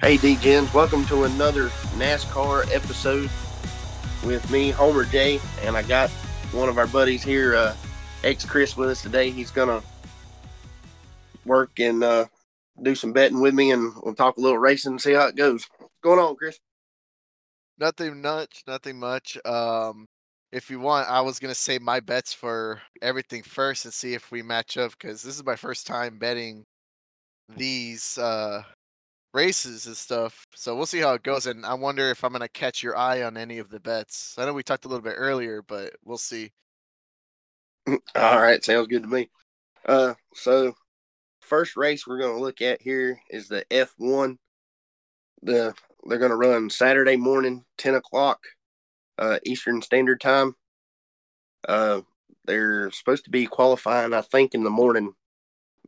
Hey, D-Gens, welcome to another NASCAR episode with me, Homer J, and I got one of our buddies here, uh, XChris, with us today. He's gonna work and uh, do some betting with me, and we'll talk a little racing and see how it goes. What's going on, Chris? Nothing much, nothing much. Um, if you want, I was gonna say my bets for everything first and see if we match up because this is my first time betting these uh races and stuff. So we'll see how it goes. And I wonder if I'm gonna catch your eye on any of the bets. I know we talked a little bit earlier, but we'll see. All right, sounds good to me. Uh, so first race we're going to look at here is the F1. The they're going to run Saturday morning, ten o'clock, uh, Eastern Standard Time. Uh, they're supposed to be qualifying, I think, in the morning.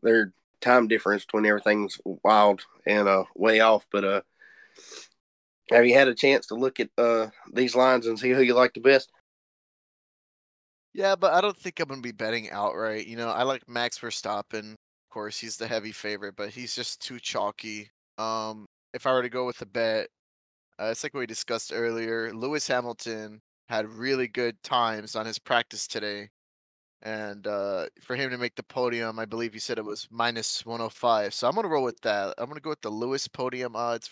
Their time difference between everything's wild and uh way off. But uh, have you had a chance to look at uh these lines and see who you like the best? Yeah, but I don't think I'm gonna be betting outright. You know, I like Max Verstappen. Of course, he's the heavy favorite, but he's just too chalky. Um, if I were to go with a bet, uh, it's like we discussed earlier. Lewis Hamilton had really good times on his practice today, and uh, for him to make the podium, I believe you said it was minus 105. So I'm gonna roll with that. I'm gonna go with the Lewis podium odds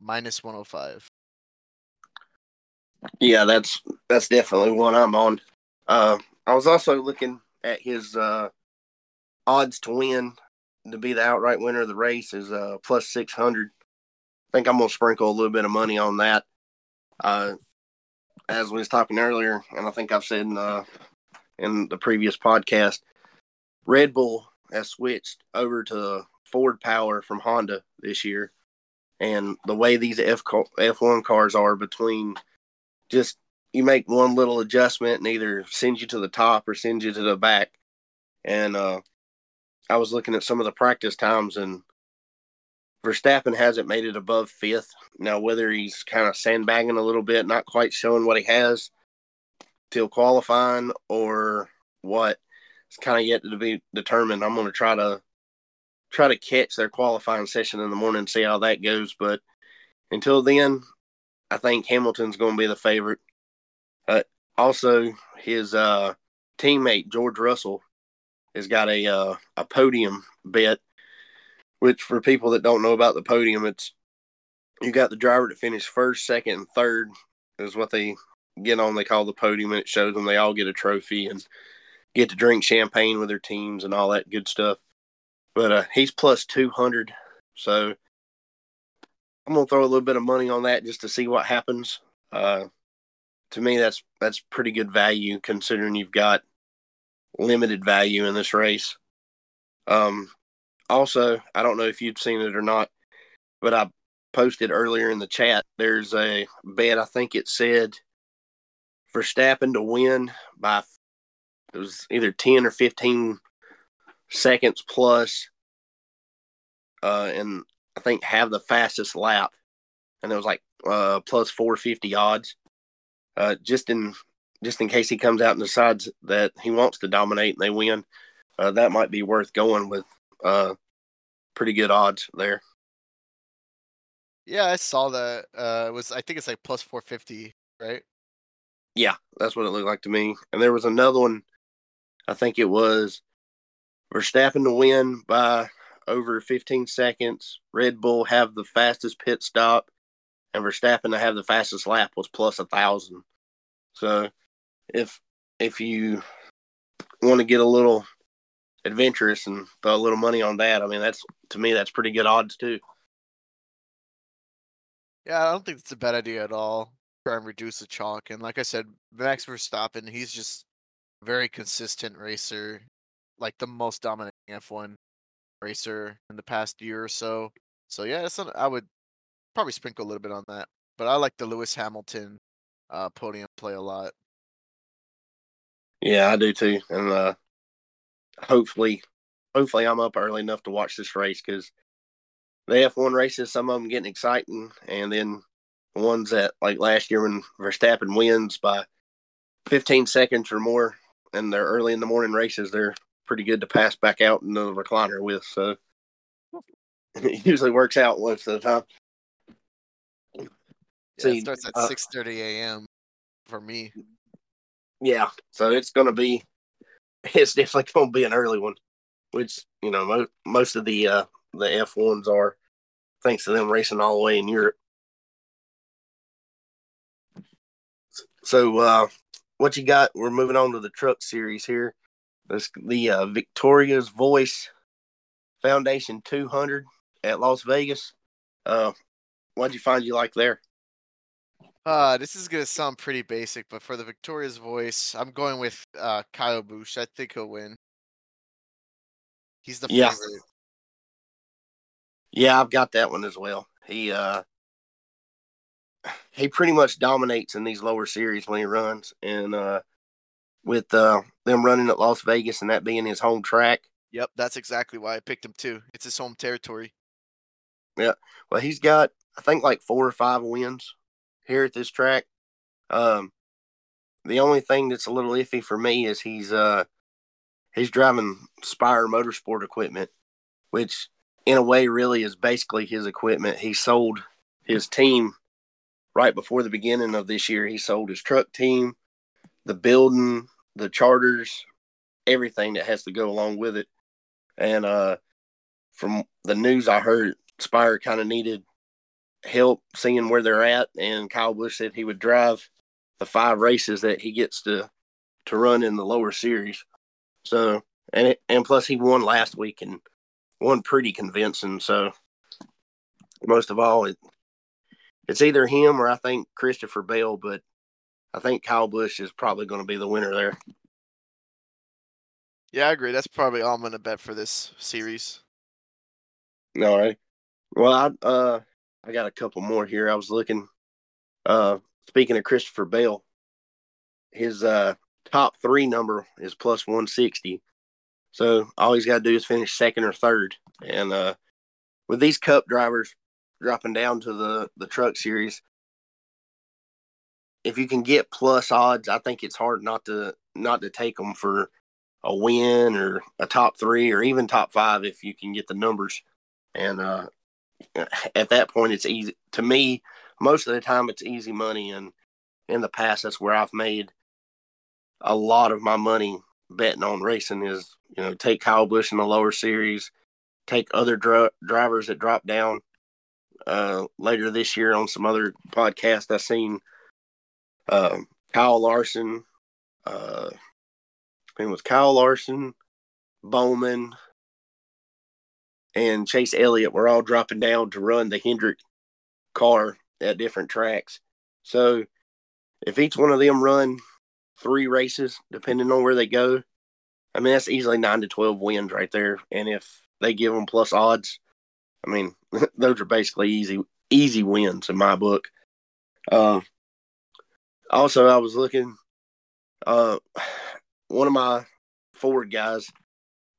minus 105. Yeah, that's that's definitely one I'm on. Uh, I was also looking at his uh, odds to win to be the outright winner of the race is uh, plus 600. I think I'm gonna sprinkle a little bit of money on that. Uh, as we was talking earlier, and I think I've said in uh, in the previous podcast, Red Bull has switched over to Ford power from Honda this year. And the way these F F1 cars are between just you make one little adjustment and either sends you to the top or sends you to the back. And uh, I was looking at some of the practice times and Verstappen hasn't made it above fifth. Now, whether he's kind of sandbagging a little bit, not quite showing what he has, till qualifying or what it's kind of yet to be determined. I'm going to try to try to catch their qualifying session in the morning and see how that goes. But until then, I think Hamilton's going to be the favorite. Uh, also, his uh, teammate George Russell has got a uh, a podium bet. Which, for people that don't know about the podium, it's you got the driver to finish first, second, and third is what they get on they call the podium and it shows them they all get a trophy and get to drink champagne with their teams and all that good stuff. But uh, he's plus 200. So I'm going to throw a little bit of money on that just to see what happens. Uh, to me, that's that's pretty good value considering you've got limited value in this race. Um, also, I don't know if you've seen it or not, but I posted earlier in the chat. There's a bet. I think it said Verstappen to win by it was either 10 or 15 seconds plus, uh, and I think have the fastest lap. And it was like uh, plus 450 odds. Uh, just in just in case he comes out and decides that he wants to dominate and they win, uh, that might be worth going with uh, pretty good odds there. Yeah, I saw that. Uh, it was I think it's like plus 450, right? Yeah, that's what it looked like to me. And there was another one, I think it was Verstappen to win by over 15 seconds. Red Bull have the fastest pit stop, and Verstappen to have the fastest lap was plus a thousand. So if if you want to get a little adventurous and throw a little money on that, I mean that's to me that's pretty good odds too. Yeah, I don't think it's a bad idea at all. Try and reduce the chalk. And like I said, Max Verstappen, he's just very consistent racer, like the most dominant F1 racer in the past year or so. So yeah, an, I would probably sprinkle a little bit on that. But I like the Lewis Hamilton uh, podium play a lot. Yeah, I do too, and uh, hopefully, hopefully I'm up early enough to watch this race because the F1 races, some of them getting exciting, and then ones that like last year when Verstappen wins by 15 seconds or more, and they're early in the morning races, they're pretty good to pass back out in the recliner with. So it usually works out most of the time. Yeah, See, it starts at uh, 6:30 a.m. for me. Yeah, so it's going to be, it's definitely going to be an early one, which you know mo- most of the uh, the F ones are, thanks to them racing all the way in Europe. So, uh, what you got? We're moving on to the truck series here. This the uh, Victoria's Voice Foundation 200 at Las Vegas. Uh, what'd you find you like there? Uh, this is gonna sound pretty basic, but for the Victoria's Voice, I'm going with uh, Kyle Busch. I think he'll win. He's the yeah. favorite. Yeah, I've got that one as well. He uh he pretty much dominates in these lower series when he runs, and uh, with uh, them running at Las Vegas and that being his home track. Yep, that's exactly why I picked him too. It's his home territory. Yeah, well, he's got I think like four or five wins here at this track. Um, the only thing that's a little iffy for me is he's uh he's driving Spire Motorsport equipment, which in a way really is basically his equipment. He sold his team right before the beginning of this year, he sold his truck team, the building, the charters, everything that has to go along with it. And uh, from the news I heard, Spire kind of needed help seeing where they're at, and Kyle Busch said he would drive the five races that he gets to to run in the lower series. So and it, and plus he won last week and won pretty convincing. So most of all, it it's either him or I think Christopher Bell, but I think Kyle Busch is probably going to be the winner there. Yeah, I agree. That's probably all I'm going to bet for this series. All right. Well, I uh I got a couple more here. I was looking. Uh, speaking of Christopher Bell, his uh top three number is plus one sixty. So all he's got to do is finish second or third. And uh, with these Cup drivers, dropping down to the the truck series. If you can get plus odds i think it's hard not to not to take them for a win or a top three or even top five if you can get the numbers. And uh at that point it's easy to me most of the time it's easy money. And in the past that's where i've made a lot of my money betting on racing is you know take kyle busch in the lower series take other dr- drivers that drop down uh, later this year on some other podcast. I seen uh, Kyle Larson. Uh, it was Kyle Larson, Bowman, and Chase Elliott were all dropping down to run the Hendrick car at different tracks. So if each one of them run three races, depending on where they go, I mean that's easily nine to twelve wins right there. And if they give them plus odds, I mean, those are basically easy easy wins in my book. Uh, also, I was looking. Uh, one of my forward guys,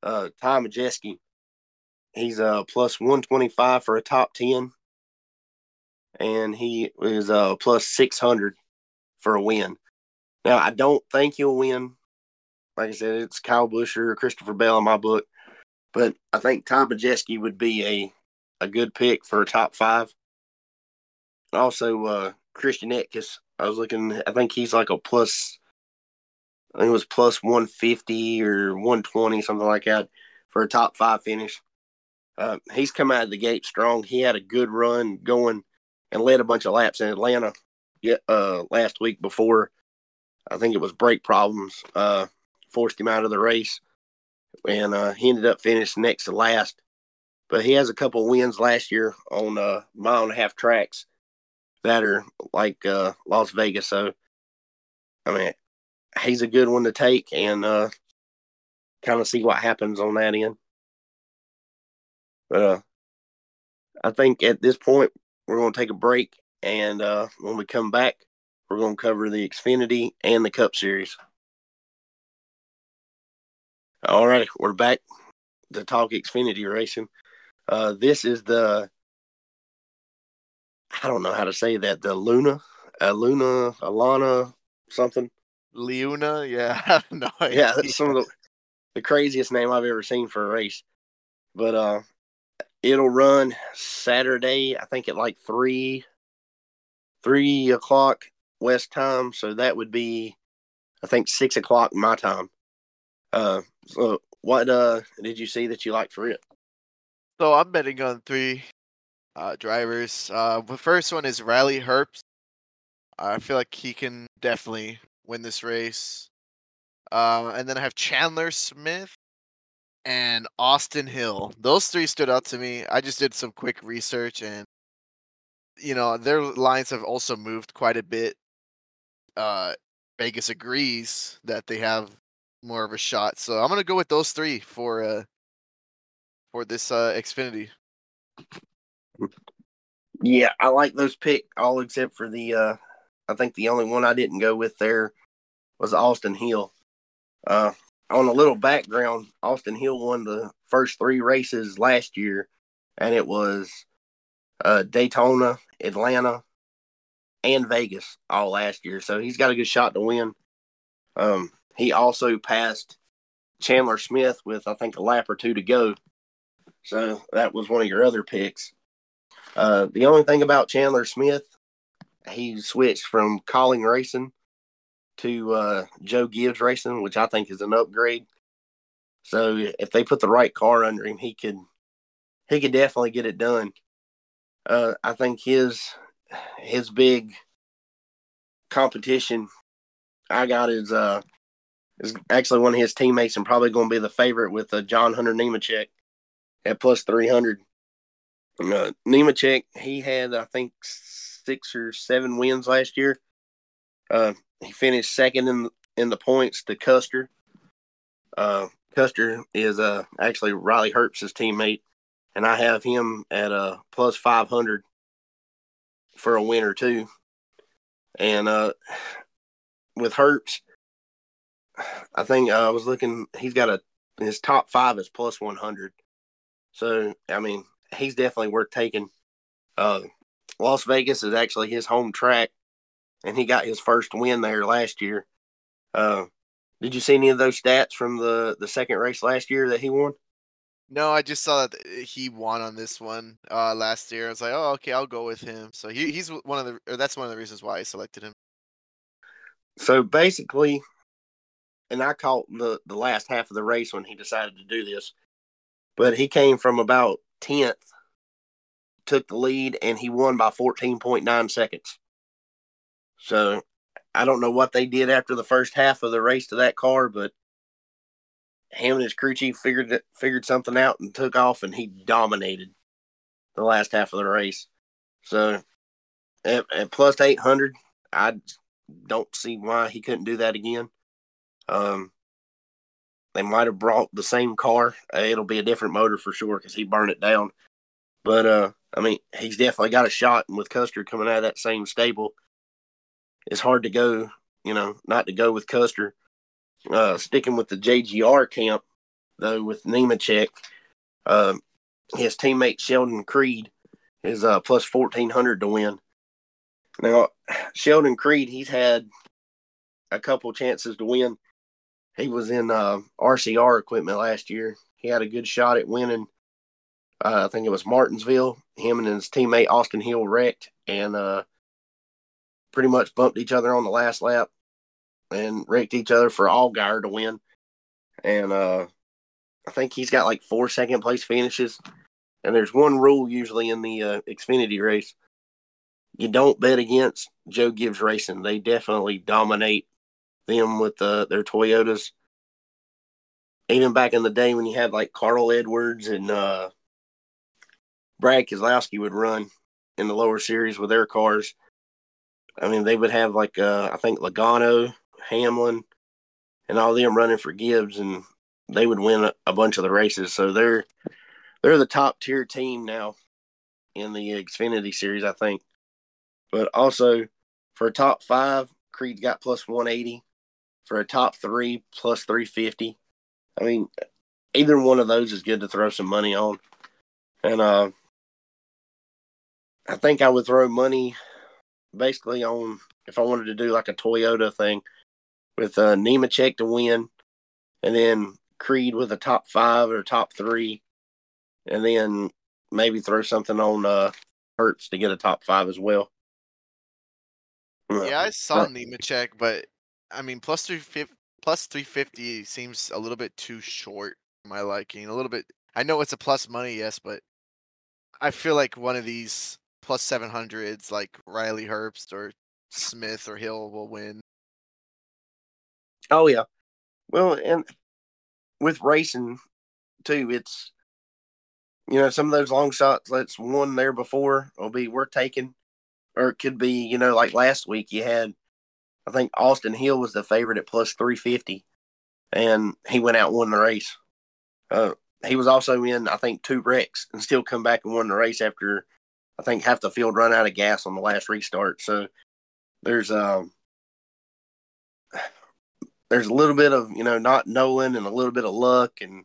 uh, Ty Majeski, he's uh plus one twenty five for a top ten, and he is uh plus six hundred for a win. Now, I don't think he'll win. Like I said, it's Kyle Busch or Christopher Bell in my book, but I think Tom Majeski would be a a good pick for a top five. Also, uh, Christian Eckes, I was looking, I think he's like a plus, I think it was plus 150 or 120, something like that, for a top five finish. Uh, he's come out of the gate strong. He had a good run going and led a bunch of laps in Atlanta uh, last week before I think it was brake problems, uh, forced him out of the race, and uh, he ended up finishing next to last. But he has a couple wins last year on uh, mile and a half tracks that are like uh, Las Vegas. So, I mean, he's a good one to take and uh, kind of see what happens on that end. But uh, I think at this point we're going to take a break, and uh, when we come back, we're going to cover the Xfinity and the Cup Series. All right, we're back to talk Xfinity racing. Uh, this is the I don't know how to say that the Luna, uh, Luna, Alana, something. Leuna, yeah, no, yeah, that's some of the the craziest name I've ever seen for a race. But uh, it'll run Saturday, I think at like three, three o'clock West time. So that would be, I think six o'clock my time. Uh, so what uh did you see that you liked for it? So I'm betting on three uh, drivers. Uh, the first one is Riley Herbst. I feel like he can definitely win this race. Uh, and then I have Chandler Smith and Austin Hill. Those three stood out to me. I just did some quick research and you know, their lines have also moved quite a bit. Uh Vegas agrees that they have more of a shot. So I'm to go with those three for uh for this uh Xfinity. Yeah, I like those pick all except for the uh I think the only one I didn't go with there was Austin Hill. Uh on a little background, Austin Hill won the first three races last year, and it was uh, Daytona, Atlanta, and Vegas all last year. So he's got a good shot to win. Um, he also passed Chandler Smith with I think a lap or two to go. So that was one of your other picks. Uh, the only thing about Chandler Smith, he switched from Kaulig Racing to uh, Joe Gibbs Racing, which I think is an upgrade. So if they put the right car under him, he could he could definitely get it done. Uh, I think his his big competition I got is uh is actually one of his teammates and probably going to be the favorite with uh, John Hunter Nemechek at plus three hundred. Uh, Nemechek he had I think six or seven wins last year. Uh, he finished second in in the points to Custer. Uh, Custer is uh, actually Riley Herbst's teammate, and I have him at a uh, plus five hundred for a win or two. And uh, with Herbst, I think uh, I was looking. He's got a his top five is plus one hundred. So I mean, he's definitely worth taking. Uh, Las Vegas is actually his home track, and he got his first win there last year. Uh, did you see any of those stats from the the second race last year that he won? No, I just saw that he won on this one uh, last year. I was like, oh, okay, I'll go with him. So he, he's one of the. that's one of the reasons why I selected him. So basically, and I caught the the last half of the race when he decided to do this, but he came from about tenth, took the lead, and he won by fourteen point nine seconds. So I don't know what they did after the first half of the race to that car, but him and his crew chief figured figured something out and took off, and he dominated the last half of the race. So at, at plus eight hundred, I don't see why he couldn't do that again. Um, they might have brought the same car. Uh, it'll be a different motor for sure because he burned it down. But uh, I mean, he's definitely got a shot. And with Custer coming out of that same stable, it's hard to go, you know, not to go with Custer. Uh, sticking with the JGR camp, though, with Nemechek, uh, his teammate Sheldon Creed is uh, plus 1400 to win. Now, Sheldon Creed, he's had a couple chances to win. He was in uh, RCR equipment last year. He had a good shot at winning. Uh, I think it was Martinsville. Him and his teammate Austin Hill wrecked, and uh, pretty much bumped each other on the last lap and wrecked each other for Allgaier to win. And uh, I think he's got like four second place finishes. And there's one rule usually in the uh, Xfinity race you don't bet against Joe Gibbs Racing. They definitely dominate them with uh, their Toyotas. Even back in the day when you had like Carl Edwards and uh, Brad Keselowski would run in the lower series with their cars. I mean, they would have like uh, I think Logano, Hamlin, and all them running for Gibbs, and they would win a, a bunch of the races. So they're they're the top tier team now in the Xfinity series, I think. But also for top five, Creed got plus 180. For a top three, plus 350. I mean, either one of those is good to throw some money on. And uh, I think I would throw money basically on if I wanted to do like a Toyota thing with uh, Nemechek to win, and then Creed with a top five or top three, and then maybe throw something on uh, Hertz to get a top five as well. Yeah, I saw Nemechek, but I mean, plus three plus three fifty seems a little bit too short my liking. A little bit. I know it's a plus money, yes, but I feel like one of these plus seven hundreds, like Riley Herbst or Smith or Hill, will win. Oh yeah, well, and with racing too, it's you know some of those long shots that's won there before will be worth taking, or it could be you know like last week you had, I think Austin Hill was the favorite at plus three fifty, and he went out and won the race. Uh, he was also in I think two wrecks and still come back and won the race after I think half the field run out of gas on the last restart. So there's um there's a little bit of you know not knowing and a little bit of luck and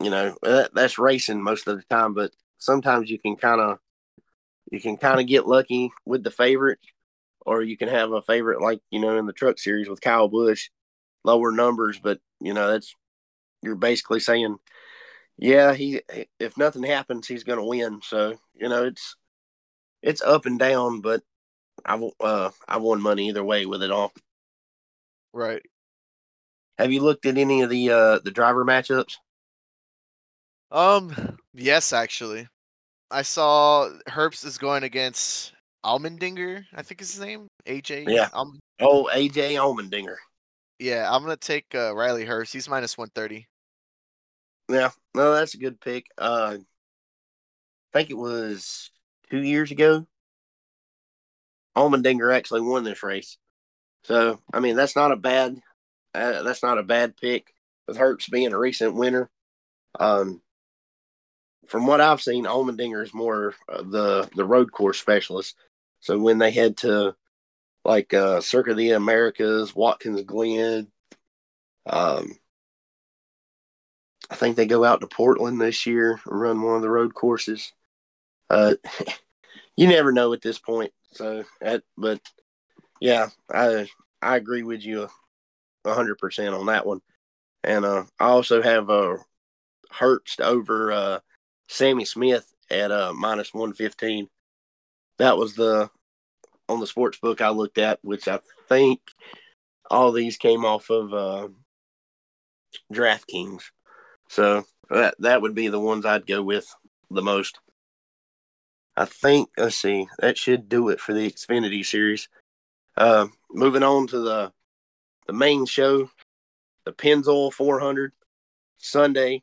you know that, that's racing most of the time but sometimes you can kind of you can kind of get lucky with the favorite or you can have a favorite like you know in the truck series with Kyle Busch lower numbers but you know that's you're basically saying yeah he if nothing happens he's going to win so you know it's it's up and down but I uh I won money either way with it all Right. Have you looked at any of the uh the driver matchups? Um. Yes, actually, I saw Herbst is going against Allmendinger. I think is his name. AJ. Yeah. Oh, AJ Allmendinger. Yeah, I'm gonna take uh, Riley Herbst. He's minus one thirty. Yeah, no, that's a good pick. Uh, I think it was two years ago. Allmendinger actually won this race. So I mean, that's not a bad uh, that's not a bad pick with Hertz being a recent winner. Um, from what I've seen, Allmendinger is more the the road course specialist. So when they head to like uh, of the Americas, Watkins Glen, um, I think they go out to Portland this year and run one of the road courses. Uh, you never know at this point. So, at, but yeah, I I agree with you hundred percent on that one. And uh, I also have uh, Hertz over uh, Sammy Smith at uh, minus one fifteen. That was the on the sports book I looked at, which I think all these came off of uh, DraftKings. So that that would be the ones I'd go with the most. I think let's see, that should do it for the Xfinity series. Uh, moving on to the the main show, the Pennzoil 400 Sunday,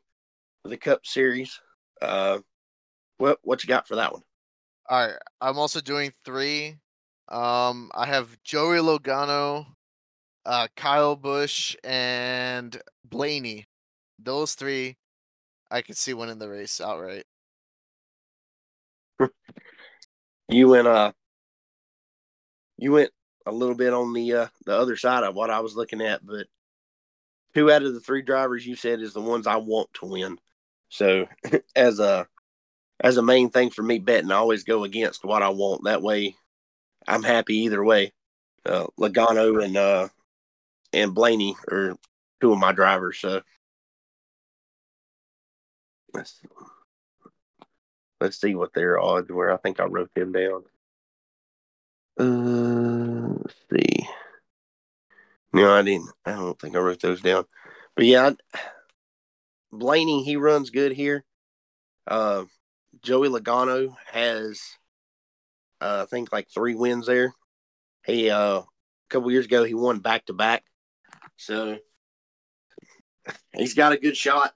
the Cup Series. Uh, what what you got for that one? All right, I'm also doing three. Um, I have Joey Logano, uh, Kyle Busch, and Blaney. Those three, I could see winning the race outright. you went uh, you went a little bit on the uh, the other side of what I was looking at, but two out of the three drivers you said is the ones I want to win. So as a as a main thing for me betting, I always go against what I want. That way, I'm happy either way. Uh, Logano and uh, and Blaney are two of my drivers. So let's let's see what their odds were. I think I wrote them down. Uh, let's see. No, I didn't. I don't think I wrote those down. But yeah, I, Blaney, he runs good here. Uh, Joey Logano has, uh, I think, like three wins there. He uh, a couple years ago he won back to back. So he's got a good shot.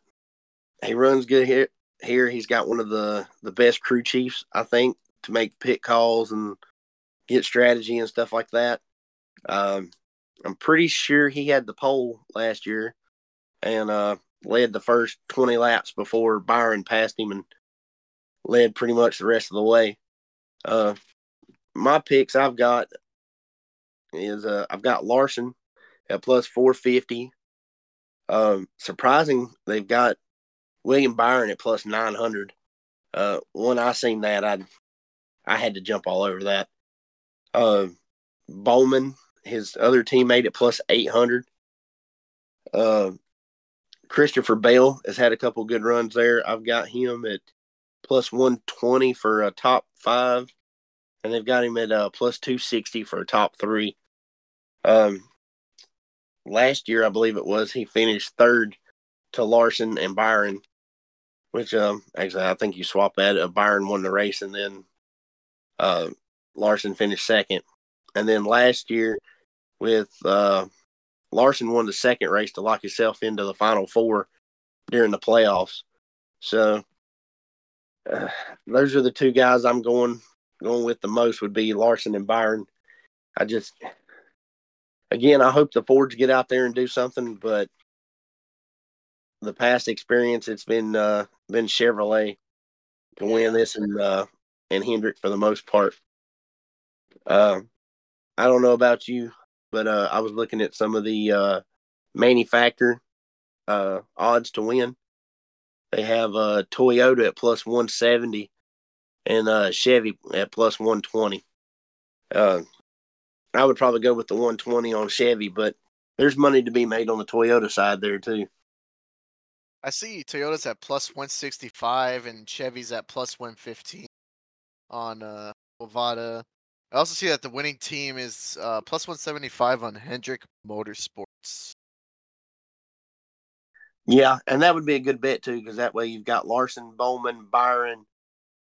He runs good here. Here he's got one of the the best crew chiefs, I think, to make pit calls and get strategy and stuff like that. Um, I'm pretty sure he had the pole last year and uh, led the first 20 laps before Byron passed him and led pretty much the rest of the way. Uh, my picks I've got is uh, I've got Larson at plus 450. Um, surprising, they've got William Byron at plus 900. Uh, when I seen that, I I had to jump all over that. Uh, Bowman, his other teammate at plus 800. Uh, Christopher Bell has had a couple good runs there. I've got him at plus 120 for a top five, and they've got him at uh, plus 260 for a top three. Um, last year, I believe it was, he finished third to Larson and Byron, which um, actually I think you swap that. Uh, Byron won the race, and then uh, Larson finished second. And then last year, with uh, Larson won the second race to lock himself into the final four during the playoffs. So uh, those are the two guys I'm going going with the most would be Larson and Byron. I just again I hope the Fords get out there and do something, but the past experience it's been uh, been Chevrolet to win this and uh, and Hendrick for the most part. Uh, I don't know about you, but uh, I was looking at some of the uh, manufacturer uh, odds to win. They have uh, Toyota at plus 170 and uh, Chevy at plus 120. Uh, I would probably go with the 120 on Chevy, but there's money to be made on the Toyota side there too. I see Toyota's at plus 165 and Chevy's at plus 115 on uh. I also see that the winning team is uh, plus 175 on Hendrick Motorsports. Yeah, and that would be a good bet too, because that way you've got Larson, Bowman, Byron,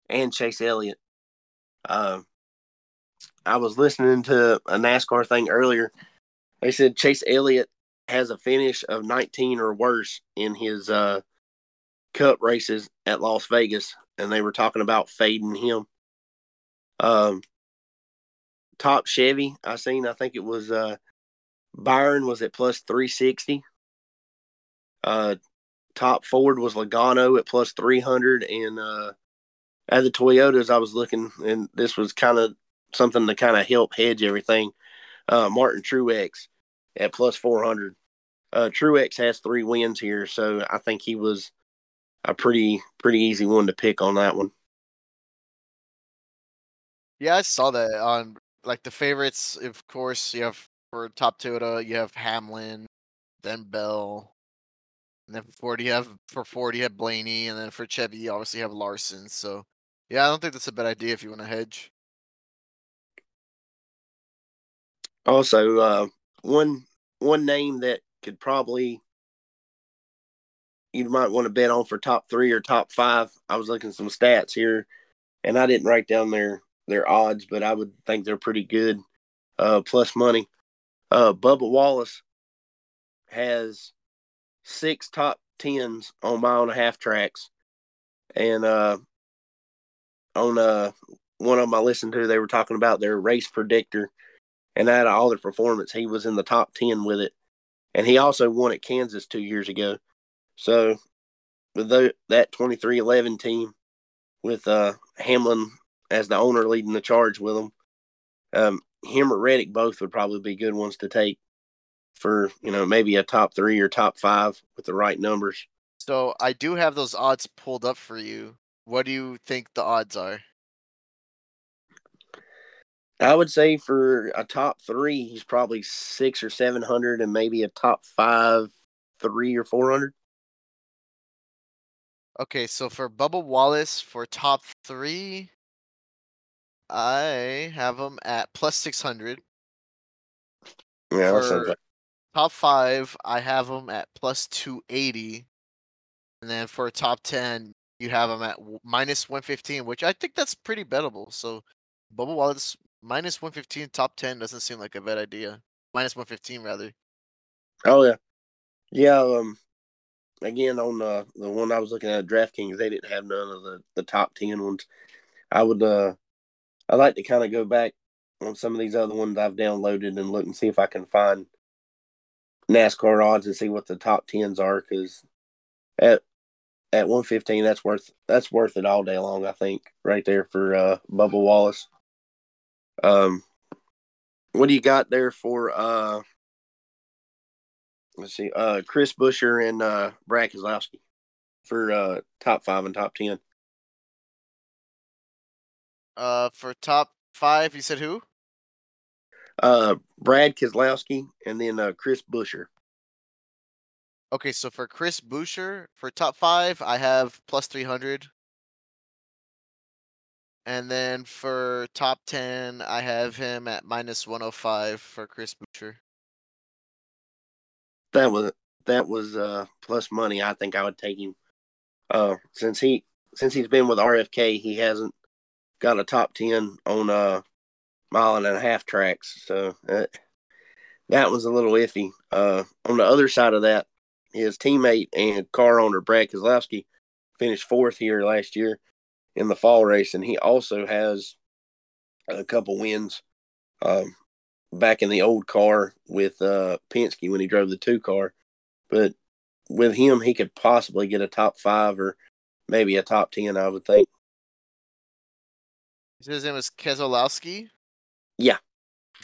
and Chase Elliott. Uh, I was listening to a NASCAR thing earlier. They said Chase Elliott has a finish of 19 or worse in his uh, Cup races at Las Vegas, and they were talking about fading him. Um, top Chevy I seen, I think it was uh, Byron was at plus 360. Uh, top Ford was Logano at plus 300. And uh, at the Toyotas, I was looking, and this was kind of something to kind of help hedge everything. Uh, Martin Truex at plus 400. Uh, Truex has three wins here, so I think he was a pretty pretty easy one to pick on that one. Yeah, I saw that on like the favorites. Of course, you have for top Toyota, you have Hamlin, then Bell, and then for Ford you have for Ford you have Blaney, and then for Chevy you obviously have Larson. So yeah, I don't think that's a bad idea if you want to hedge. Also, uh, one one name that could probably you might want to bet on for top three or top five. I was looking some stats here, and I didn't write down their their odds, but I would think they're pretty good. Uh, plus money. Uh, Bubba Wallace has six top tens on mile and a half tracks, and uh, on uh one of them I listened to, they were talking about their race predictor, and out of all their performance, he was in the top ten with it, and he also won at Kansas two years ago. So with the, that twenty three eleven team, with uh Hamlin as the owner leading the charge with them. Um, him or Reddick both would probably be good ones to take for you know maybe a top three or top five with the right numbers. So I do have those odds pulled up for you. What do you think the odds are? I would say for a top three, he's probably six or seven hundred, and maybe a top five, three or four hundred. Okay, so for Bubba Wallace for top three, I have him at plus 600. Yeah, that sounds For like top five, I have them at plus 280. And then for top 10, you have them at minus 115, which I think that's pretty bettable. So Bubba Wallace minus 115, top 10 doesn't seem like a bad idea. minus one fifteen rather. Oh yeah, yeah. Um, again on the the one I was looking at DraftKings, they didn't have none of the the top ten ones. I would uh, I like to kind of go back on some of these other ones I've downloaded and look and see if I can find NASCAR odds and see what the top tens are because at at one fifteen that's worth that's worth it all day long I think right there for uh Bubba Wallace. Um, what do you got there for uh? Let's see, uh, Chris Buescher and uh Brad Keselowski for uh top five and top ten. Uh, for top five, you said who? Uh, Brad Keselowski and then uh Chris Buescher. Okay, so for Chris Buescher for top five, I have plus three hundred. And then for top ten, I have him at minus one hundred five for Chris Buescher. That was that was uh plus money. I think I would take him. Uh, since he since he's been with RFK, he hasn't got a top ten on uh mile and a half tracks. So that that was a little iffy. Uh, on the other side of that, his teammate and car owner Brad Keselowski finished fourth here last year in the fall race, and he also has a couple wins um, back in the old car with uh, Penske when he drove the two car. But with him, he could possibly get a top five or maybe a top ten. I would think. His name is Keselowski. Yeah.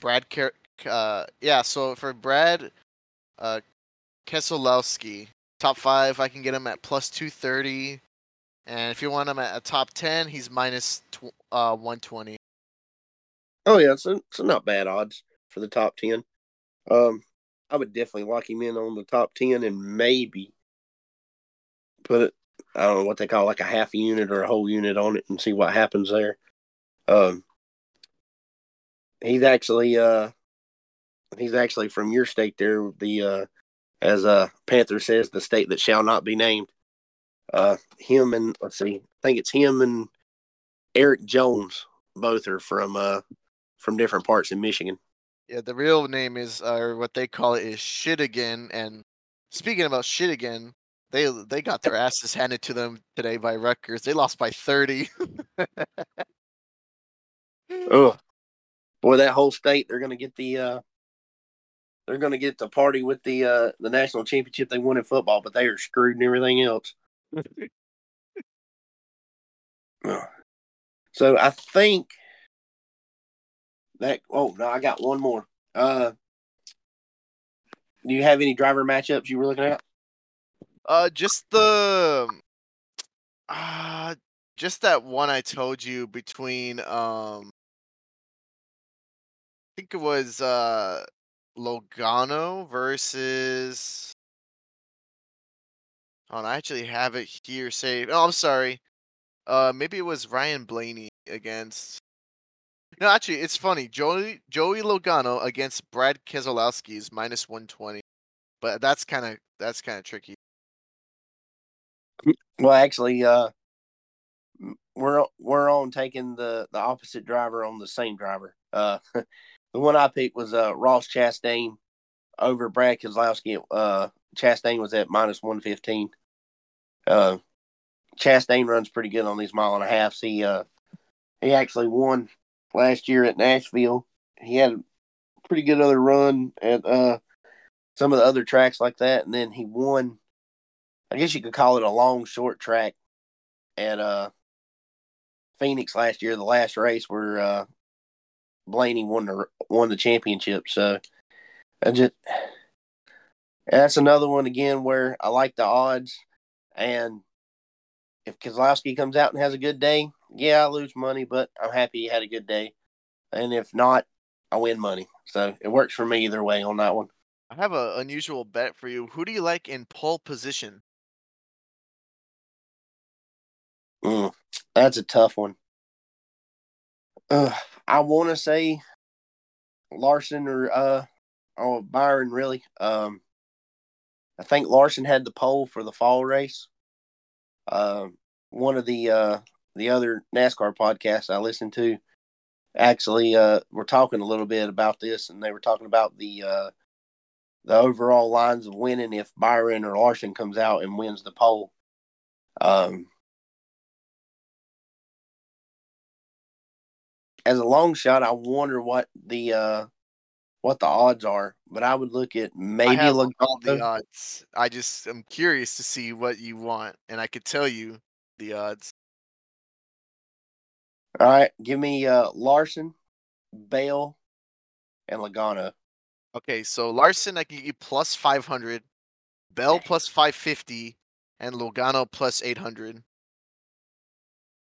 Brad Ker- uh yeah, so for Brad uh Keselowski, top 5 I can get him at plus 230 and if you want him at a top 10, he's minus tw- uh 120. Oh yeah, so so not bad odds for the top ten. Um, I would definitely lock him in on the top ten and maybe put it. I don't know what they call it, like a half unit or a whole unit on it and see what happens there. Um, he's actually uh he's actually from your state there the uh as uh panther says the state that shall not be named uh him and let's see i think it's him and eric jones both are from uh from different parts in michigan Yeah, the real name is or what they call it is shit again and speaking about shit again, they they got their asses handed to them today by Rutgers. They lost by 30. oh boy that whole state they're gonna get the uh they're gonna get the party with the uh the national championship they won in football but they are screwed in everything else So I think that. Oh no, I got one more. Uh, do you have any driver matchups you were looking at? Uh, just the, uh, just that one I told you between um, think it was uh Logano versus. Oh, I actually have it here saved. Oh, I'm sorry. Uh, maybe it was Ryan Blaney against. No, actually, it's funny. Joey Joey Logano against Brad Keselowski is minus one twenty, but that's kind of that's kind of tricky. Well, actually, uh, we're we're on taking the the opposite driver on the same driver. Uh, the one I picked was uh Ross Chastain over Brad Keselowski. Uh, Chastain was at minus one fifteen. Uh, Chastain runs pretty good on these mile and a halfs. He uh he actually won last year at Nashville. He had a pretty good other run at uh some of the other tracks like that, and then he won. I guess you could call it a long short track at uh Phoenix last year, the last race where uh Blaney won the won the championship. So I just that's another one again where I like the odds and if Keselowski comes out and has a good day, yeah, I lose money, but I'm happy he had a good day. And if not, I win money. So it works for me either way on that one. I have an unusual bet for you. Who do you like in pole position? Mm, that's a tough one. Uh, I want to say Larson or uh or Byron really. Um, I think Larson had the pole for the fall race. Um, one of the uh the other NASCAR podcasts I listened to, actually uh, were talking a little bit about this, and they were talking about the uh, the overall lines of winning if Byron or Larson comes out and wins the pole. Um, as a long shot, I wonder what the uh, what the odds are, but I would look at maybe I all the odds. I just am curious to see what you want, and I could tell you the odds. All right, give me uh, Larson, Bell, and Logano. Okay, so Larson, I can get you plus 500, Bell plus 550, and Logano plus 800.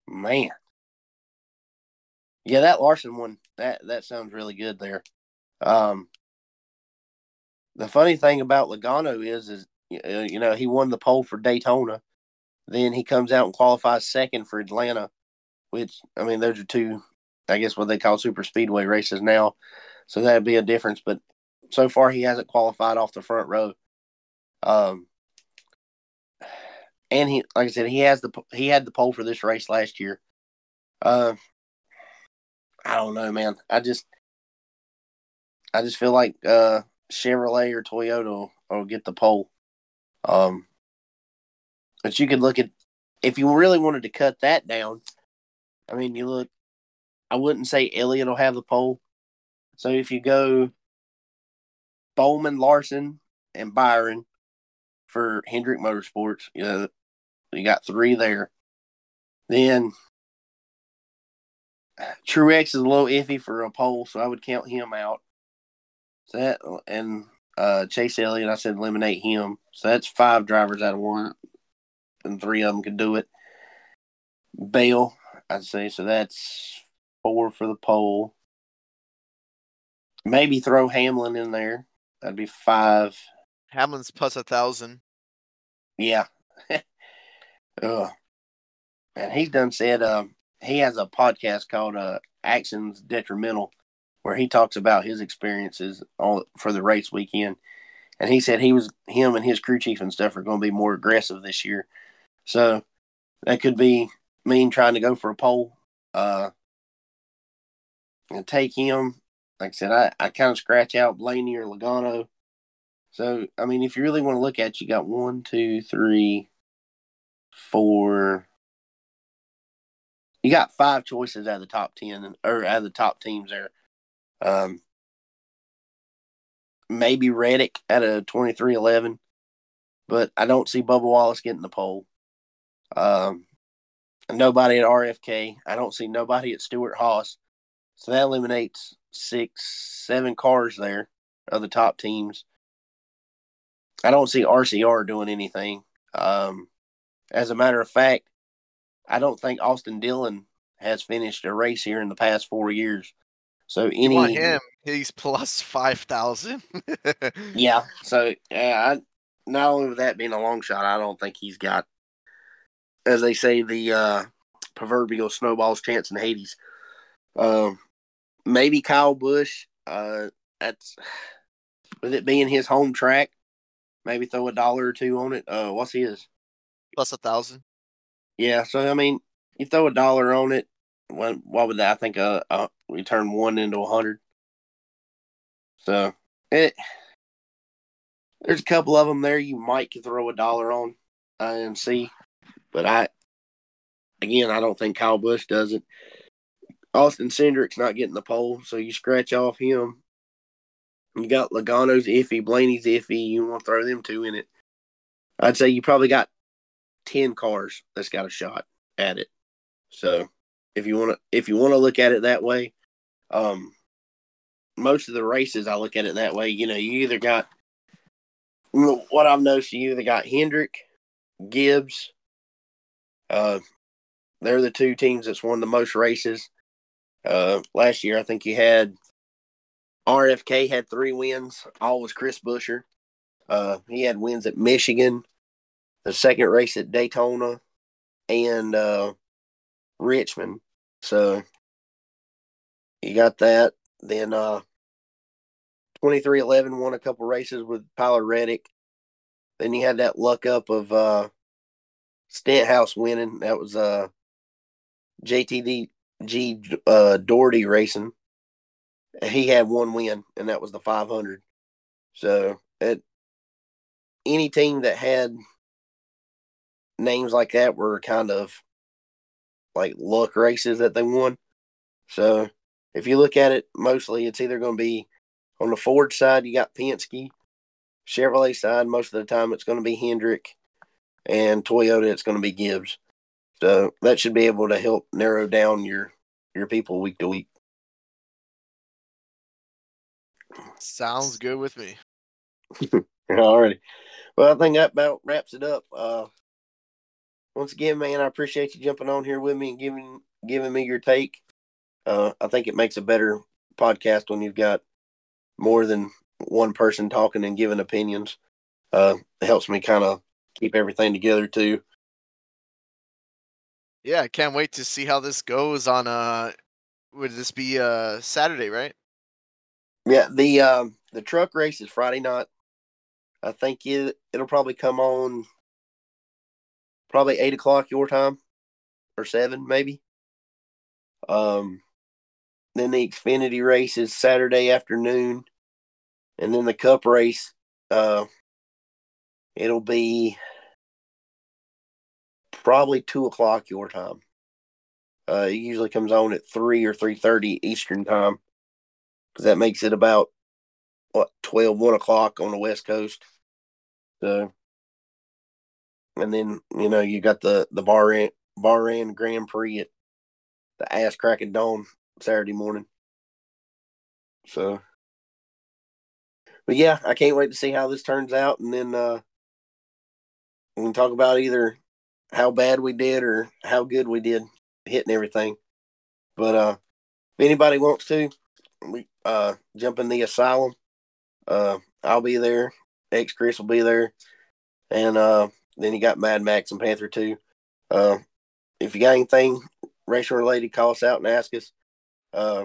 Man, yeah, that Larson one that that sounds really good there. Um, the funny thing about Logano is, is uh, you know he won the pole for Daytona, then he comes out and qualifies second for Atlanta, which I mean those are two, I guess what they call super speedway races now, so that'd be a difference. But so far he hasn't qualified off the front row. Um, and he, like I said, he has the he had the pole for this race last year. Uh, I don't know, man. I just I just feel like uh, Chevrolet or Toyota will, will get the pole. Um, but you could look at if you really wanted to cut that down. I mean, you look. I wouldn't say Elliott will have the pole. So if you go Bowman, Larson, and Byron for Hendrick Motorsports, you know, you got three there. Then Truex is a little iffy for a pole, so I would count him out. So that and uh, Chase Elliott, I said eliminate him. So that's five drivers out of one, and three of them could do it. Bell, I'd say so. That's four for the pole. Maybe throw Hamlin in there. That'd be five. Hamlin's plus a thousand. Yeah. Ugh. And he's done said uh, he has a podcast called uh, Actions Detrimental where he talks about his experiences on for the race weekend. And he said he was him and his crew chief and stuff are going to be more aggressive this year. So that could be mean trying to go for a pole. Uh, and take him. Like I said, I, I kind of scratch out Blaney or Logano. So I mean, if you really want to look at, it, you got one, two, three, four. You got five choices out of the top ten, or out of the top teams there. Um, maybe Reddick at a twenty three eleven, but I don't see Bubba Wallace getting the pole. Um, nobody at RFK. I don't see nobody at Stewart Haas. So that eliminates six, seven cars there of the top teams. I don't see RCR doing anything. Um, as a matter of fact, I don't think Austin Dillon has finished a race here in the past four years. So any him? He's plus five thousand. yeah. So yeah, I, not only with that being a long shot, I don't think he's got, as they say, the uh, proverbial snowball's chance in Hades. Um, maybe Kyle Busch. Uh, that's with it being his home track. Maybe throw a dollar or two on it. Uh, what's his? plus a thousand. Yeah. So I mean, you throw a dollar on it. What, what would that? I think uh, uh we turn one into a hundred. So it there's a couple of them there you might throw a dollar on uh, and see, but I again I don't think Kyle Busch does it. Austin Cindric's not getting the pole, so you scratch off him. You got Logano's iffy, Blaney's iffy. You want to throw them two in it? I'd say you probably got ten cars that's got a shot at it. So if you want to if you want to look at it that way, um, most of the races I look at it that way. You know, you either got what I've noticed. You either got Hendrick, Gibbs. Uh, they're the two teams that's won the most races. Uh, last year I think you had RFK had three wins. All was Chris Buescher. Uh, he had wins at Michigan, the second race at Daytona, and uh, Richmond. So you got that. Then uh, 2311 won a couple races with Tyler Reddick. Then you had that luck up of uh, Stenhouse winning. That was uh, JTD G uh, Daugherty Racing. He had one win, and that was the 500. So, it, any team that had names like that were kind of like luck races that they won. So, if you look at it, mostly it's either going to be on the Ford side, you got Penske. Chevrolet side, most of the time it's going to be Hendrick, and Toyota it's going to be Gibbs. So that should be able to help narrow down your your people week to week. Sounds good with me. Alrighty. Well, I think that about wraps it up. Uh, once again, man, I appreciate you jumping on here with me and giving giving me your take. Uh, I think it makes a better podcast when you've got more than one person talking and giving opinions. Uh, it helps me kind of keep everything together too. Yeah, I can't wait to see how this goes on uh would this be uh Saturday, right? Yeah, the um the truck race is Friday night. I think it it'll probably come on probably eight o'clock your time or seven maybe. Um then the Xfinity race is Saturday afternoon. And then the cup race, uh it'll be probably two o'clock your time. Uh, it usually comes on at three or three thirty Eastern time, because that makes it about what 12, 1 o'clock on the West Coast. So, and then you know you got the the Bahrain Bahrain Grand Prix at the ass cracking dawn Saturday morning. So, but yeah, I can't wait to see how this turns out, and then uh, we can talk about either how bad we did or how good we did hitting everything. But uh, if anybody wants to, we uh, jump in the asylum. Uh, I'll be there. XChris will be there, and uh, then you got Mad Max and Panther too. Uh, if you got anything racial related, call us out and ask us. Uh,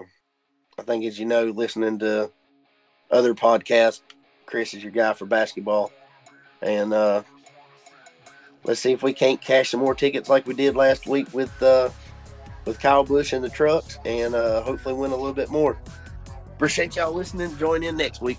I think, as you know, listening to other podcasts, Chris is your guy for basketball, and uh, let's see if we can't cash some more tickets like we did last week with uh, with Kyle Busch and the trucks, and uh, hopefully win a little bit more. Appreciate y'all listening. Join in next week.